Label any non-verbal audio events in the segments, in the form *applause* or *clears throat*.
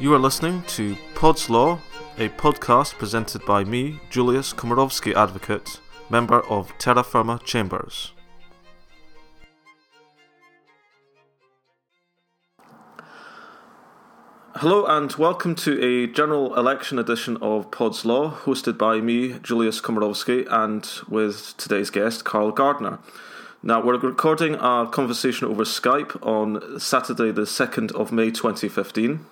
You are listening to Pod's Law, a podcast presented by me, Julius Komorowski Advocate, member of Terra Firma Chambers. Hello and welcome to a general election edition of Pod's Law, hosted by me, Julius Komorowski, and with today's guest, Carl Gardner. Now, we're recording our conversation over Skype on Saturday, the 2nd of May 2015.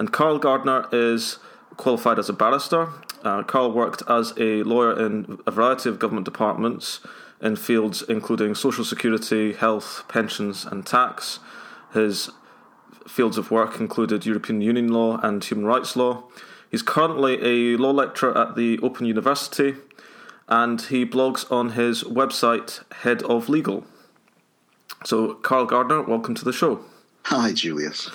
And Carl Gardner is qualified as a barrister. Uh, Carl worked as a lawyer in a variety of government departments in fields including social security, health, pensions, and tax. His fields of work included European Union law and human rights law. He's currently a law lecturer at the Open University and he blogs on his website, Head of Legal. So, Carl Gardner, welcome to the show. Hi, Julius.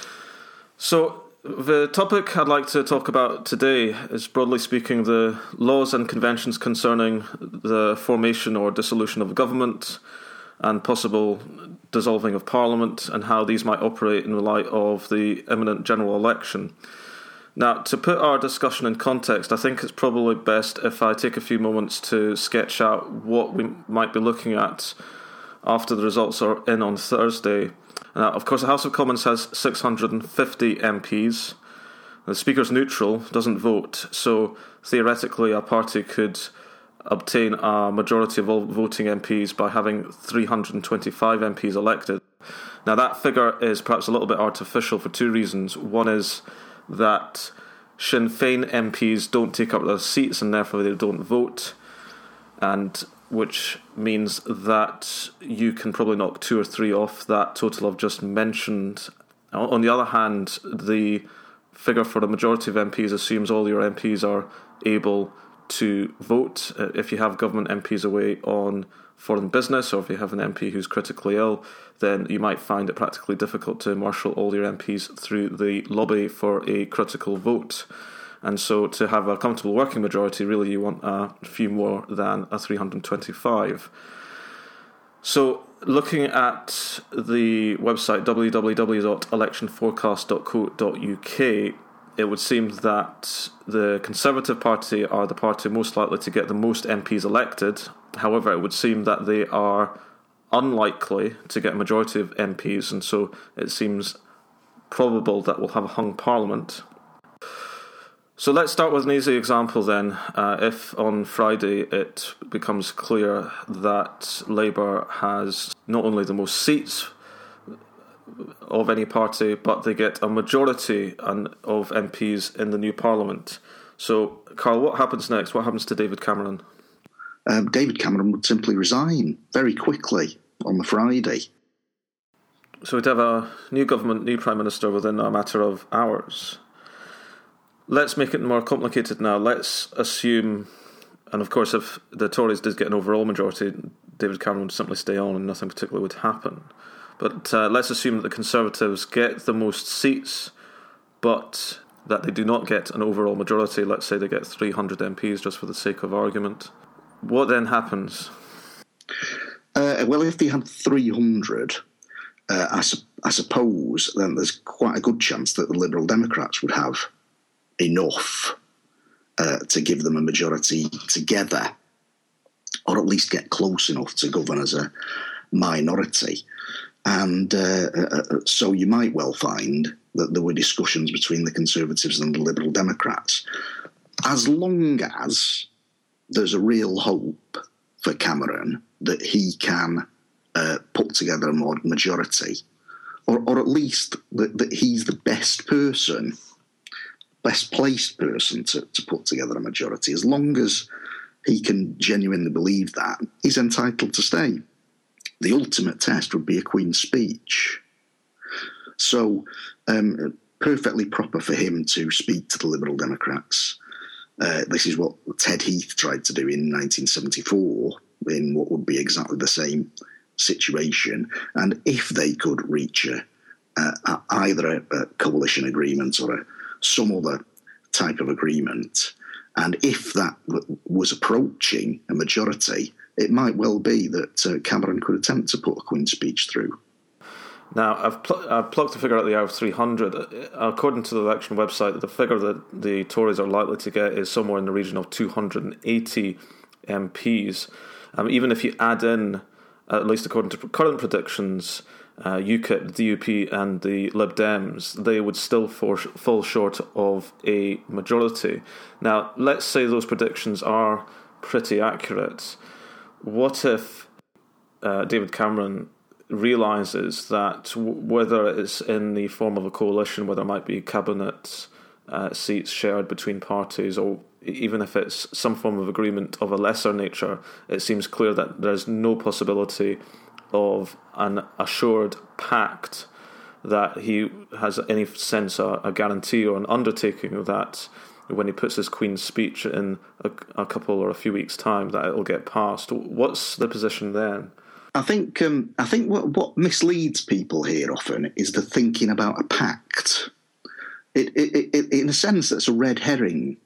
So, the topic I'd like to talk about today is broadly speaking the laws and conventions concerning the formation or dissolution of government and possible dissolving of parliament and how these might operate in the light of the imminent general election. Now, to put our discussion in context, I think it's probably best if I take a few moments to sketch out what we might be looking at after the results are in on Thursday now, of course, the House of Commons has 650 MPs. The Speaker's neutral, doesn't vote, so theoretically, a party could obtain a majority of all voting MPs by having 325 MPs elected. Now, that figure is perhaps a little bit artificial for two reasons. One is that Sinn Féin MPs don't take up their seats and therefore they don't vote. And which means that you can probably knock two or three off that total I've just mentioned. On the other hand, the figure for the majority of MPs assumes all your MPs are able to vote. Uh, if you have government MPs away on foreign business, or if you have an MP who's critically ill, then you might find it practically difficult to marshal all your MPs through the lobby for a critical vote. And so to have a comfortable working majority, really you want a few more than a 325. So looking at the website www.electionforecast.co.uk, it would seem that the Conservative Party are the party most likely to get the most MPs elected. However, it would seem that they are unlikely to get a majority of MPs, and so it seems probable that we'll have a hung parliament. So let's start with an easy example then. Uh, if on Friday it becomes clear that Labour has not only the most seats of any party, but they get a majority of MPs in the new Parliament. So, Carl, what happens next? What happens to David Cameron? Um, David Cameron would simply resign very quickly on the Friday. So we'd have a new government, new Prime Minister within a matter of hours let's make it more complicated now. Let's assume, and of course, if the Tories did get an overall majority, David Cameron would simply stay on and nothing particular would happen. But uh, let's assume that the Conservatives get the most seats, but that they do not get an overall majority. Let's say they get 300 MPs just for the sake of argument. What then happens? Uh, well, if they had 300, uh, I, su- I suppose then there's quite a good chance that the Liberal Democrats would have enough uh, to give them a majority together, or at least get close enough to govern as a minority. And uh, uh, uh, so you might well find that there were discussions between the Conservatives and the Liberal Democrats. As long as there's a real hope for Cameron that he can uh, put together a majority, or, or at least that, that he's the best person best placed person to, to put together a majority. As long as he can genuinely believe that, he's entitled to stay. The ultimate test would be a Queen's speech. So, um, perfectly proper for him to speak to the Liberal Democrats. Uh, this is what Ted Heath tried to do in 1974 in what would be exactly the same situation. And if they could reach a, a, either a, a coalition agreement or a some other type of agreement. And if that w- was approaching a majority, it might well be that uh, Cameron could attempt to put a Queen's speech through. Now, I've, pl- I've plucked the figure out of the hour of 300. Uh, according to the election website, the figure that the Tories are likely to get is somewhere in the region of 280 MPs. Um, even if you add in, at least according to current predictions, uh, UKIP, the DUP, and the Lib Dems, they would still for- fall short of a majority. Now, let's say those predictions are pretty accurate. What if uh, David Cameron realizes that w- whether it's in the form of a coalition, where there might be cabinet uh, seats shared between parties, or even if it's some form of agreement of a lesser nature, it seems clear that there's no possibility of an assured pact that he has any sense, a, a guarantee or an undertaking of that when he puts his Queen's speech in a, a couple or a few weeks' time, that it'll get passed. What's the position then? I think um, I think what, what misleads people here often is the thinking about a pact. It, it, it, in a sense, that's a red herring.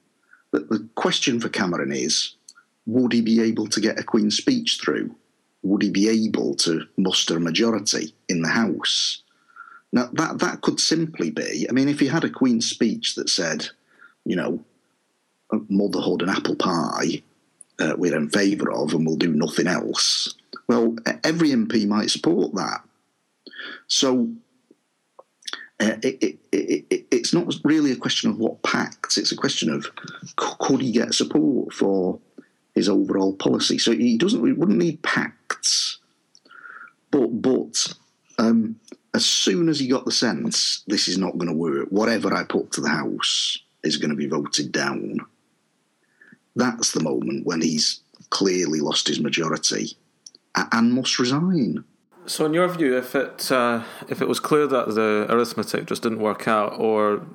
The, the question for Cameron is: Would he be able to get a Queen's speech through? Would he be able to muster a majority in the House? Now that that could simply be. I mean, if he had a Queen's speech that said, you know, motherhood and apple pie, uh, we're in favour of, and we'll do nothing else well, every MP might support that. So uh, it, it, it, it's not really a question of what pacts, it's a question of could he get support for his overall policy. So he doesn't, he wouldn't need pacts. But, but um, as soon as he got the sense this is not going to work, whatever I put to the House is going to be voted down, that's the moment when he's clearly lost his majority and must resign. So, in your view, if it uh, if it was clear that the arithmetic just didn't work out, or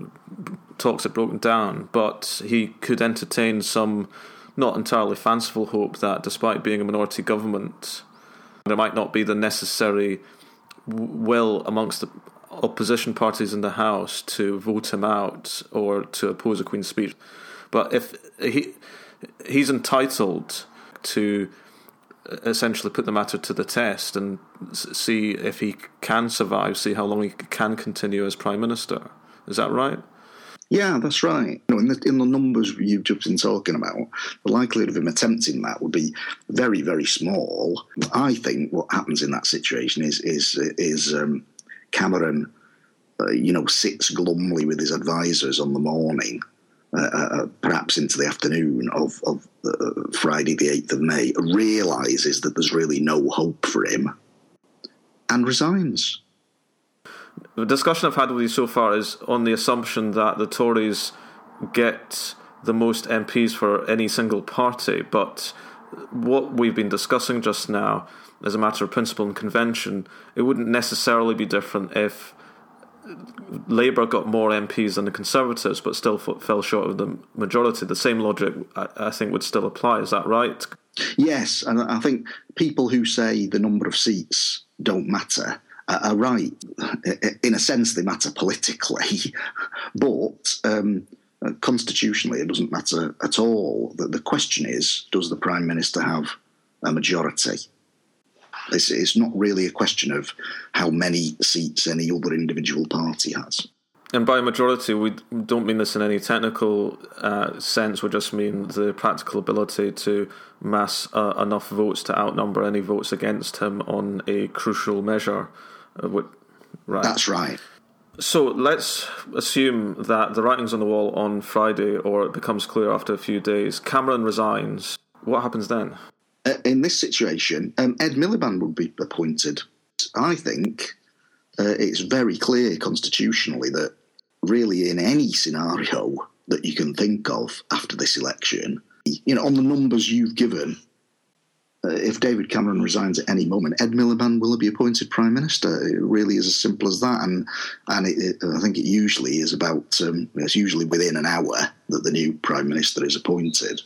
talks had broken down, but he could entertain some not entirely fanciful hope that, despite being a minority government, there might not be the necessary will amongst the opposition parties in the House to vote him out or to oppose a Queen's speech. But if he he's entitled to uh, essentially put the matter to the test and see if he can survive, see how long he can continue as prime minister. Is that right? Yeah, that's right. In the in the numbers you've just been talking about, the likelihood of him attempting that would be very, very small. I think what happens in that situation is is is um, Cameron, uh, you know, sits glumly with his advisors on the morning uh, uh, perhaps into the afternoon of, of uh, Friday, the 8th of May, realizes that there's really no hope for him and resigns. The discussion I've had with you so far is on the assumption that the Tories get the most MPs for any single party, but what we've been discussing just now, as a matter of principle and convention, it wouldn't necessarily be different if Labour got more MPs than the Conservatives, but still fell short of the majority. The same logic, I, think, would still apply. Is that right? Yes, and I think people who say the number of seats don't matter are right. In a sense, they matter politically, *laughs* but um, constitutionally, it doesn't matter at all. The, the question is, does the prime minister have a majority? It's, it's not really a question of how many seats any other individual party has. And by majority, we don't mean this in any technical uh, sense. We just mean the practical ability to mass uh, enough votes to outnumber any votes against him on a crucial measure. Uh, right. That's right. So let's assume that the writing's on the wall on Friday, or it becomes clear after a few days. Cameron resigns. What happens then? Uh, in this situation, um, Ed Miliband would be appointed. I think uh, it's very clear constitutionally that really in any scenario that you can think of after this election, you know, on the numbers you've given, if David Cameron resigns at any moment, Ed Miliband will be appointed prime minister. It really is as simple as that, and and it, it, I think it usually is about um, it's usually within an hour that the new prime minister is appointed.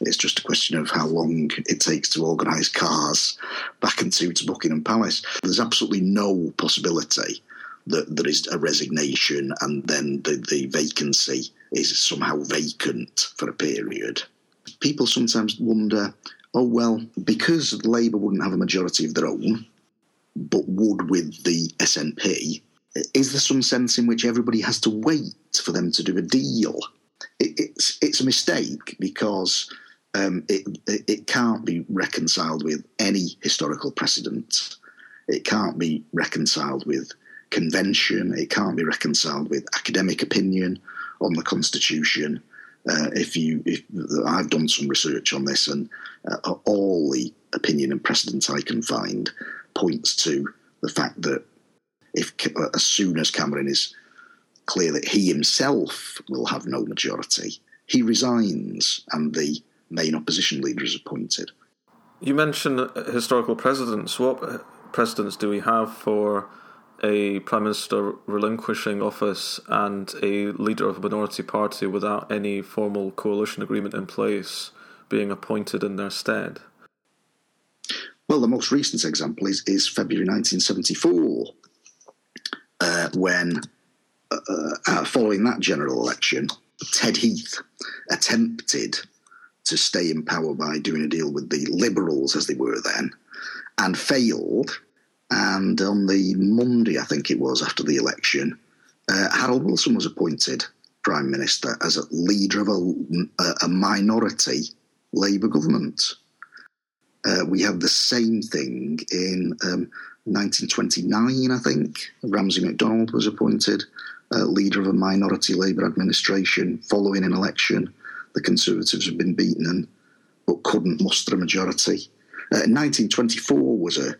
It's just a question of how long it takes to organise cars back and to Buckingham Palace. There's absolutely no possibility that there is a resignation and then the, the vacancy is somehow vacant for a period. People sometimes wonder oh, well, because Labour wouldn't have a majority of their own, but would with the SNP, is there some sense in which everybody has to wait for them to do a deal? It, it's it's a mistake because um, it, it can't be reconciled with any historical precedent. It can't be reconciled with convention. It can't be reconciled with academic opinion on the constitution. Uh, if you, if I've done some research on this, and uh, all the opinion and precedent I can find points to the fact that if uh, as soon as Cameron is clear that he himself will have no majority, he resigns and the main opposition leader is appointed. You mentioned historical precedents. What precedents do we have for a prime minister relinquishing office and a leader of a minority party without any formal coalition agreement in place being appointed in their stead? Well, the most recent example is, is February 1974, uh, when, uh, uh, following that general election, Ted Heath attempted to stay in power by doing a deal with the Liberals, as they were then, and failed. And on the Monday, I think it was, after the election, uh, Harold Wilson was appointed Prime Minister as a leader of a, a minority Labour government. Uh, we have the same thing in um, 1929, I think. Ramsay MacDonald was appointed uh, leader of a minority Labour administration following an election. The Conservatives had been beaten and, but couldn't muster a majority. Uh, 1924 was a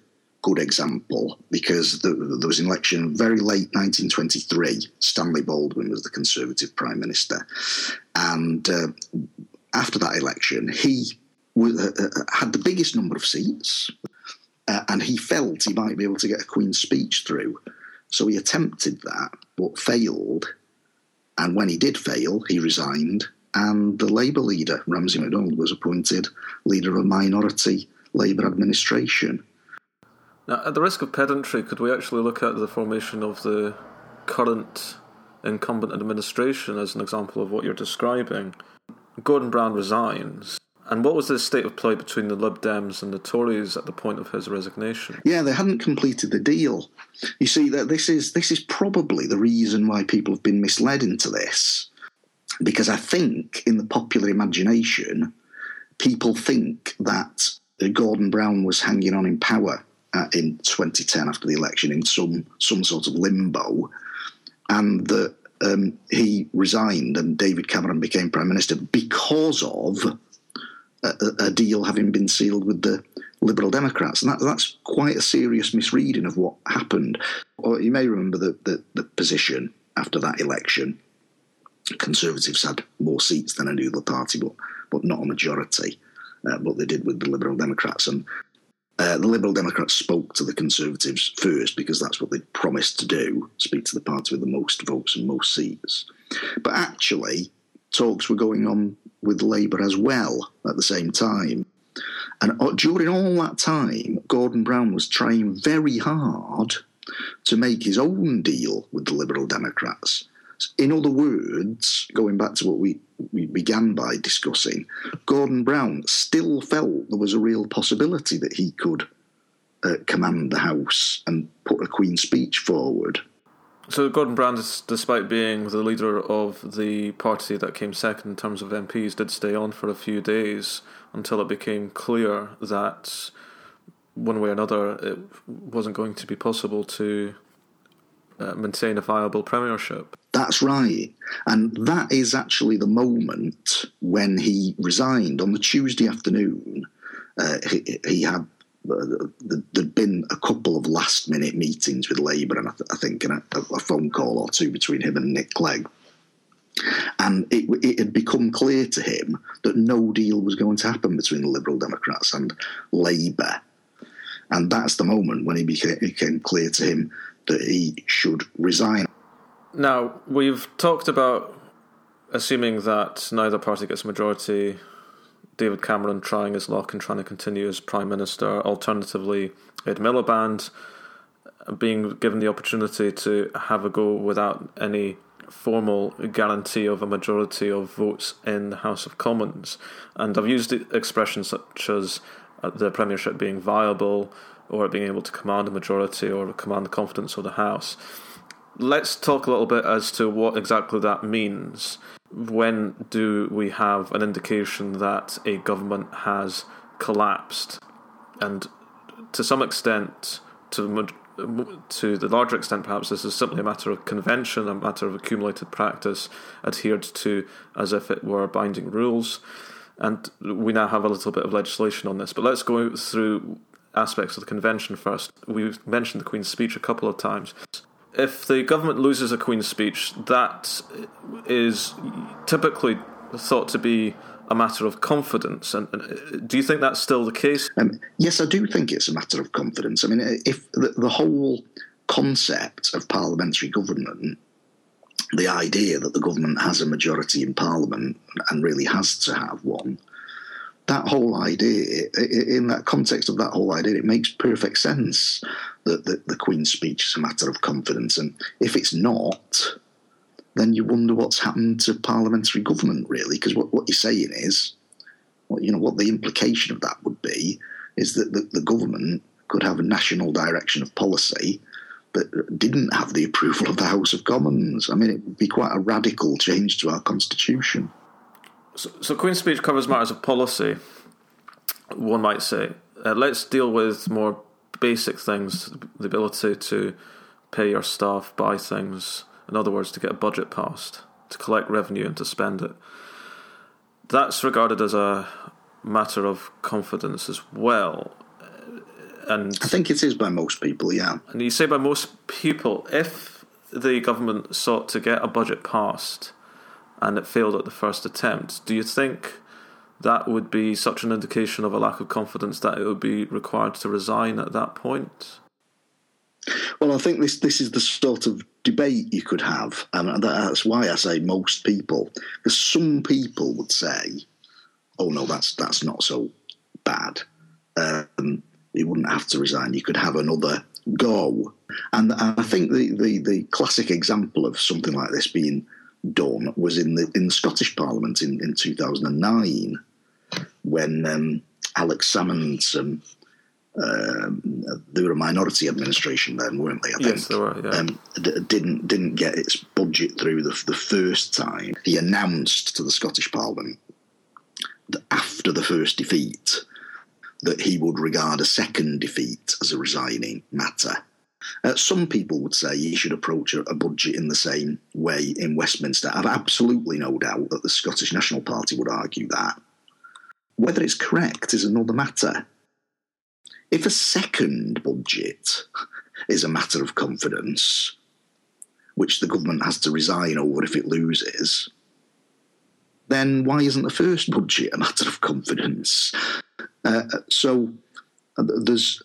good example because the, there was an election very late 1923. Stanley Baldwin was the Conservative Prime Minister. And uh, after that election, he was, uh, uh, had the biggest number of seats, uh, and he felt he might be able to get a Queen's speech through. So he attempted that, but failed. And when he did fail, he resigned, and the Labour leader, Ramsay MacDonald, was appointed leader of a minority Labour administration. Now, at the risk of pedantry, could we actually look at the formation of the current incumbent administration as an example of what you're describing? Gordon Brown resigns. And what was the state of play between the Lib Dems and the Tories at the point of his resignation? Yeah, they hadn't completed the deal. You see, that this is this is probably the reason why people have been misled into this, because I think in the popular imagination, people think that Gordon Brown was hanging on in power in 2010 after the election in some some sort of limbo, and that um, he resigned and David Cameron became prime minister because of a, a, deal having been sealed with the Liberal Democrats, and that, that's quite a serious misreading of what happened. Or you may remember the, the, the position after that election. Conservatives had more seats than any other party, but but not a majority. Uh, but they did with the Liberal Democrats, and uh, the Liberal Democrats spoke to the Conservatives first because that's what they promised to do speak to the party with the most votes and most seats. But actually, talks were going on with Labour as well at the same time. And uh, during all that time, Gordon Brown was trying very hard to make his own deal with the Liberal Democrats. In other words, going back to what we, we began by discussing, Gordon Brown still felt there was a real possibility that he could uh, command the House and put a Queen's speech forward. So Gordon Brown, despite being the leader of the party that came second in terms of MPs, did stay on for a few days until it became clear that one way or another it wasn't going to be possible to uh, maintain a viable premiership. That's right. And that is actually the moment when he resigned on the Tuesday afternoon. Uh, he, he, had uh, there'd been a couple of last minute meetings with Labour, and I, th- I think a, a, phone call or two between him and Nick Clegg. And it, it, had become clear to him that no deal was going to happen between the Liberal Democrats and Labour. And that's the moment when he became, it became clear to him that he should resign. Now, we've talked about assuming that neither party gets a majority, David Cameron trying his luck and trying to continue as Prime Minister, alternatively, Ed Miliband being given the opportunity to have a go without any formal guarantee of a majority of votes in the House of Commons. And I've used expressions such as uh, the Premiership being viable or being able to command a majority or command the confidence of the House. Let's talk a little bit as to what exactly that means. When do we have an indication that a government has collapsed? And to some extent, to to the larger extent, perhaps this is simply a matter of convention, a matter of accumulated practice adhered to as if it were binding rules. And we now have a little bit of legislation on this. But let's go through aspects of the convention first. We've mentioned the Queen's speech a couple of times. If the government loses a Queen's speech, that is typically thought to be a matter of confidence. And, and do you think that's still the case? Um, yes, I do think it's a matter of confidence. I mean, if the, the whole concept of parliamentary government the idea that the government has a majority in parliament and really has to have one that whole idea, in that context of that whole idea, it makes perfect sense that the, the, Queen's speech is a matter of confidence. And if it's not, then you wonder what's happened to parliamentary government, really, because what, what you're saying is, you know, what the implication of that would be is that the, the government could have a national direction of policy that didn't have the approval of the House of Commons. I mean, it would be quite a radical change to our constitution. So, so Queen's speech covers matters of policy, one might say. Uh, let's deal with more basic things the ability to pay your staff, buy things, in other words, to get a budget passed, to collect revenue and to spend it. That's regarded as a matter of confidence as well. And I think it is by most people, yeah. And you say by most people, if the government sought to get a budget passed, and it failed at the first attempt. Do you think that would be such an indication of a lack of confidence that it would be required to resign at that point? Well, I think this this is the sort of debate you could have, and that's why I say most people, because some people would say, "Oh no, that's that's not so bad. Um, you wouldn't have to resign. You could have another go." And I think the, the, the classic example of something like this being done was in the in the Scottish Parliament in, in 2009 when um, Alex Salmond's um, um, they were a minority administration then, weren't they? I think. Yes, they were. Yeah. Um, d- didn't didn't get its budget through the, the first time. He announced to the Scottish Parliament that after the first defeat, that he would regard a second defeat as a resigning matter. Uh, some people would say you should approach a, a, budget in the same way in Westminster. I've absolutely no doubt that the Scottish National Party would argue that. Whether it's correct is another matter. If a second budget is a matter of confidence, which the government has to resign over if it loses, then why isn't the first budget a matter of confidence? Uh, so uh, there's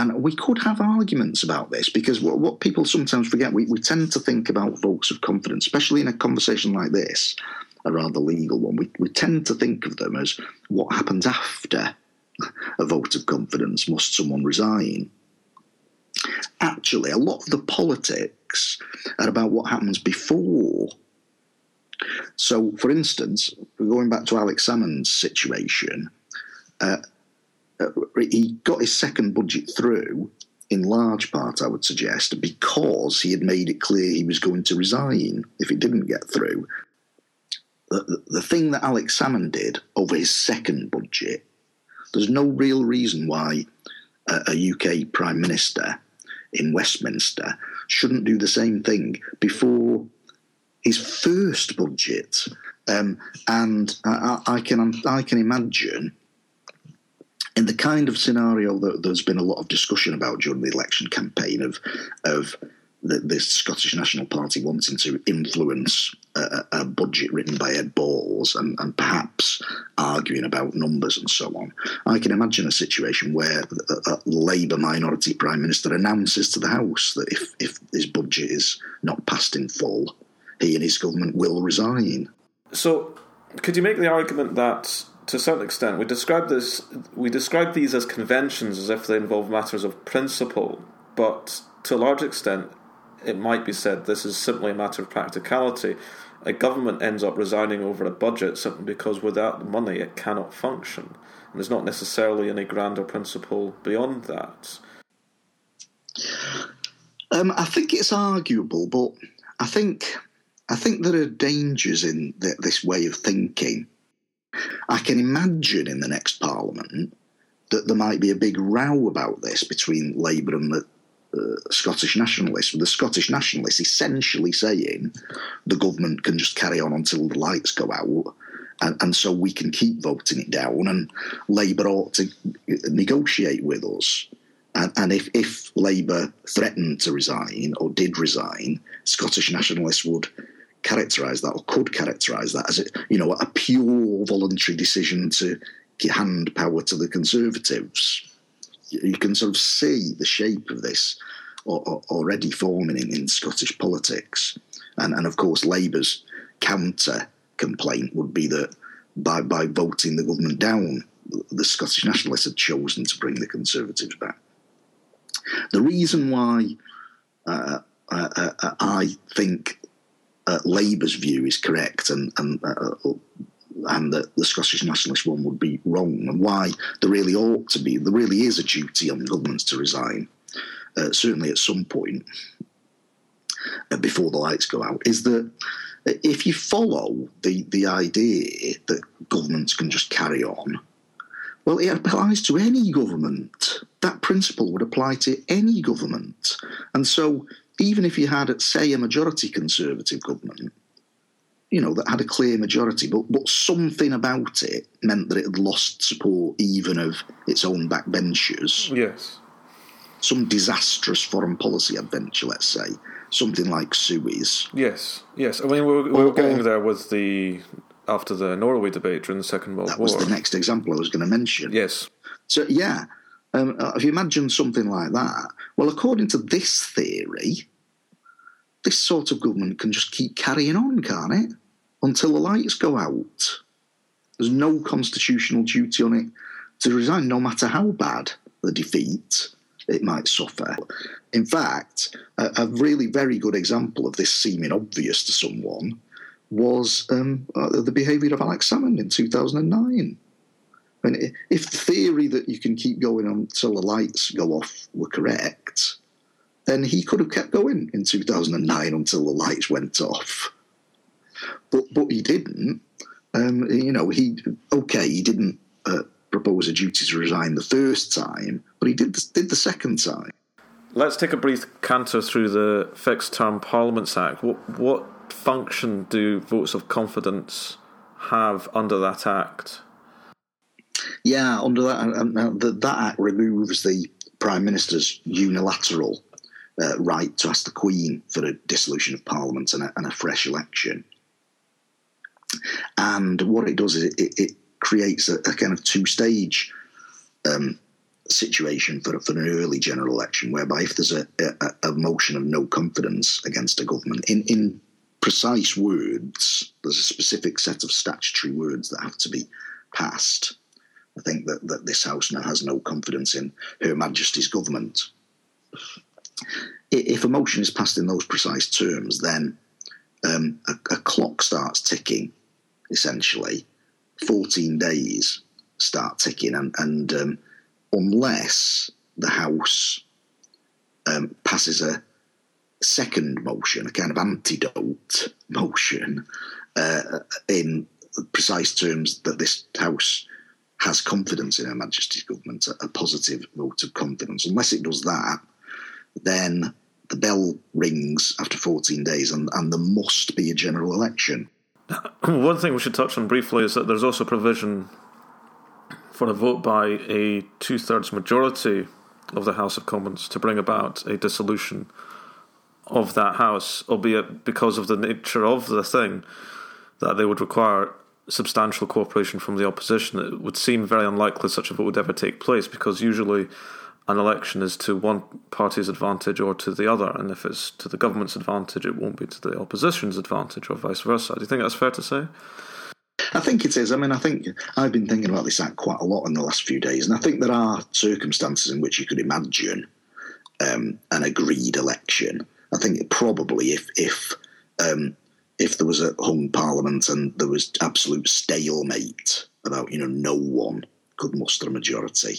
and we could have arguments about this because what, what people sometimes forget, we, we tend to think about votes of confidence, especially in a conversation like this, a rather legal one. We, we tend to think of them as what happens after a vote of confidence. Must someone resign? Actually, a lot of the politics are about what happens before. So, for instance, going back to Alex Salmond's situation, uh, he got his second budget through in large part, I would suggest, because he had made it clear he was going to resign if it didn't get through. The, the thing that Alex Salmond did over his second budget, there's no real reason why a, a UK Prime Minister in Westminster shouldn't do the same thing before his first budget. Um, and I, I, can I can imagine in the kind of scenario that there's been a lot of discussion about during the election campaign of of the, the Scottish National Party wanting to influence a, a, budget written by Ed Balls and, and, perhaps arguing about numbers and so on. I can imagine a situation where a, a Labour minority prime minister announces to the House that if, if his budget is not passed in full, he and his government will resign. So, could you make the argument that to a certain extent, we describe this. We describe these as conventions, as if they involve matters of principle. But to a large extent, it might be said this is simply a matter of practicality. A government ends up resigning over a budget simply because without the money it cannot function. And there's not necessarily any grander principle beyond that. Um, I think it's arguable, but I think I think there are dangers in the, this way of thinking. I can imagine in the next Parliament that there might be a big row about this between Labour and the uh, Scottish nationalists, with the Scottish nationalists essentially saying the government can just carry on until the lights go out. And, and so we can keep voting it down, and Labour ought to negotiate with us. And, and if, if Labour threatened to resign or did resign, Scottish nationalists would characterise that or could characterise that as a, you know a pure voluntary decision to hand power to the Conservatives. You can sort of see the shape of this already forming in, in Scottish politics. And, and of course, Labour's counter complaint would be that by, by voting the government down, the Scottish nationalists had chosen to bring the Conservatives back. The reason why uh, uh, uh, I think uh, Labour's view is correct and, and uh, and that the Scottish nationalist one would be wrong, and why there really ought to be, there really is a duty on governments to resign, uh, certainly at some point uh, before the lights go out, is that if you follow the, the idea that governments can just carry on, well, it applies to any government. That principle would apply to any government. And so, even if you had, say, a majority Conservative government, you know, that had a clear majority, but, but something about it meant that it had lost support even of its own backbenchers. Yes. Some disastrous foreign policy adventure, let's say. Something like Suez. Yes, yes. I mean, we are we getting there with the after the Norway debate during the Second World that War. That was the next example I was going to mention. Yes. So, yeah, um, uh, if you imagine something like that, well, according to this theory, this sort of government can just keep carrying on, can't it? Until the lights go out. There's no constitutional duty on it to resign, no matter how bad the defeat it might suffer. In fact, a, a really very good example of this seeming obvious to someone was um, uh, the behaviour of Alex Salmond in 2009. And if the theory that you can keep going until the lights go off were correct, then he could have kept going in 2009 until the lights went off. But but he didn't. Um, you know, he okay, he didn't uh, propose a duty to resign the first time, but he did did the second time. Let's take a brief canter through the Fixed Term Parliaments Act. What what function do votes of confidence have under that act? Yeah, under that, that, act removes the Prime Minister's unilateral uh, right to ask the Queen for a dissolution of Parliament and a, and a fresh election. And what it does is it, it creates a, a, kind of two stage um, situation for, for an early general election, whereby if there's a, a, a, motion of no confidence against a government, in, in precise words, there's a specific set of statutory words that have to be passed. I think that, that this House now has no confidence in Her Majesty's government if a motion is passed in those precise terms, then um, a, a, clock starts ticking, essentially. 14 days start ticking, and, and um, unless the House um, passes a second motion, a kind of antidote motion, uh, in precise terms that this House has confidence in Her Majesty's government, a, positive vote of confidence. Unless it does that, then the bell rings after 14 days and, and there must be a general election. *clears throat* One thing we should touch on briefly is that there's also provision for a vote by a two thirds majority of the House of Commons to bring about a dissolution of that House, albeit because of the nature of the thing, that they would require substantial cooperation from the opposition. It would seem very unlikely such a vote would ever take place because usually an election is to one party's advantage or to the other, and if it's to the government's advantage, it won't be to the opposition's advantage, or vice versa. Do you think that's fair to say? I think it is. I mean, I think I've been thinking about this act quite a lot in the last few days, and I think there are circumstances in which you could imagine um, an agreed election. I think probably if if um, if there was a hung parliament and there was absolute stalemate about you know no one could muster a majority,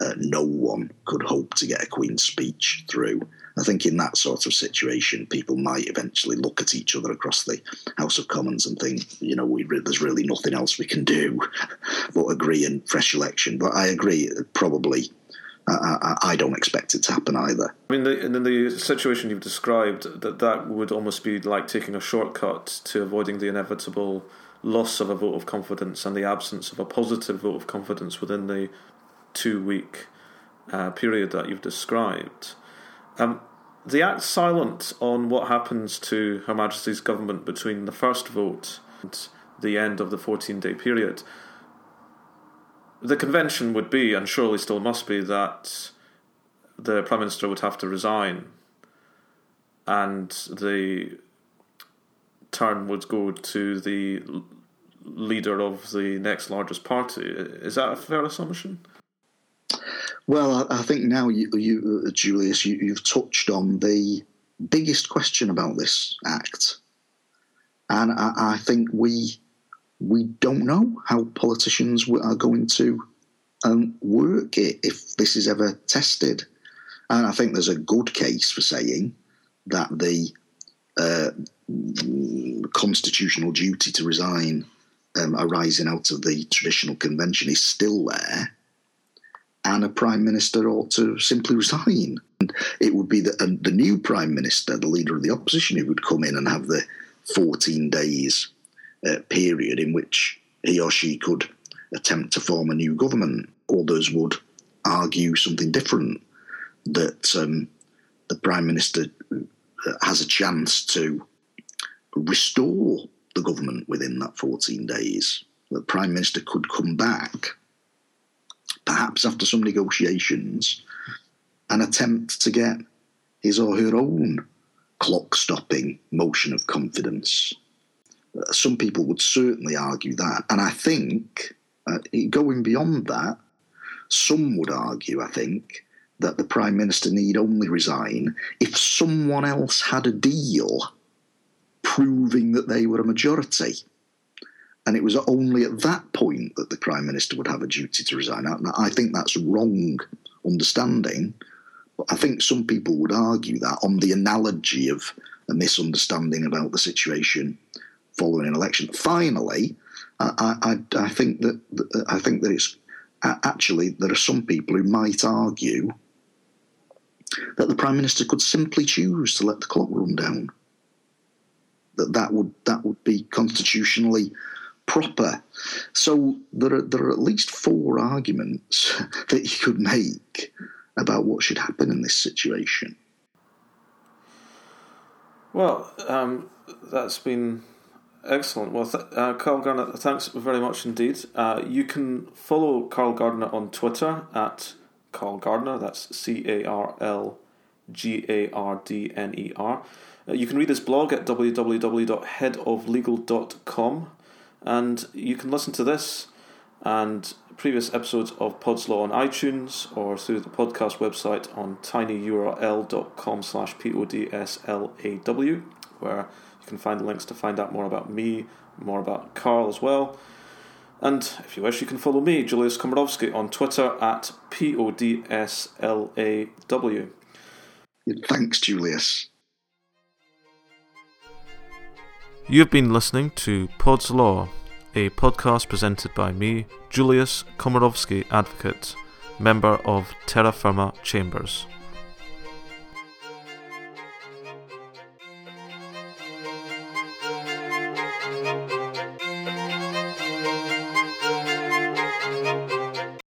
uh, no one could hope to get a Queen's speech through. I think in that sort of situation, people might eventually look at each other across the House of Commons and think, you know, we, there's really nothing else we can do *laughs* but agree in fresh election. But I agree, probably. I, I, don't expect it to happen either. I mean, the, in the situation you've described, that that would almost be like taking a shortcut to avoiding the inevitable loss of a vote of confidence and the absence of a positive vote of confidence within the two week uh, period that you've described. Um, the Act's silent on what happens to Her Majesty's government between the first vote and the end of the 14 day period. The convention would be, and surely still must be, that the Prime Minister would have to resign and the turn would go to the leader of the next largest party. Is that a fair assumption? Well, I, think now you, you Julius, you, you've touched on the biggest question about this act, and I, I think we we don't know how politicians are going to um, work it if this is ever tested. And I think there's a good case for saying that the uh, constitutional duty to resign um, arising out of the traditional convention is still there and a prime minister ought to simply resign. And it would be the, uh, the new prime minister, the leader of the opposition, who would come in and have the 14 days period in which he or she could attempt to form a new government. Others would argue something different that um, the prime minister uh, has a chance to restore the government within that 14 days. The prime minister could come back perhaps after some negotiations, an attempt to get his or her own clock stopping motion of confidence. Some people would certainly argue that. And I think, uh, going beyond that, some would argue, I think, that the Prime Minister need only resign if someone else had a deal proving that they were a majority. And it was only at that point that the Prime Minister would have a duty to resign. I think that's wrong understanding. But I think some people would argue that on the analogy of a misunderstanding about the situation following an election. Finally, I, I, I think that I think that it's actually there are some people who might argue that the prime minister could simply choose to let the clock run down. That that would that would be constitutionally proper. So there are, there are at least four arguments *laughs* that you could make about what should happen in this situation. Well, um, that's been excellent. Well, th- uh, Carl Gardner, thanks very much indeed. Uh, you can follow Carl Gardner on Twitter at Carl Gardner. That's C A R L G A R D N E R. Uh, you can read his blog at www.headoflegal.com. And you can listen to this and previous episodes of Pod's Law on iTunes or through the podcast website on tinyurl.com slash podslaw, where you can find links to find out more about me, more about Carl as well. And if you wish, you can follow me, Julius Komorowski, on Twitter at podslaw. Thanks, Julius. You've been listening to Pod's Law, a podcast presented by me, Julius Komorowski Advocate, member of Terra Firma Chambers.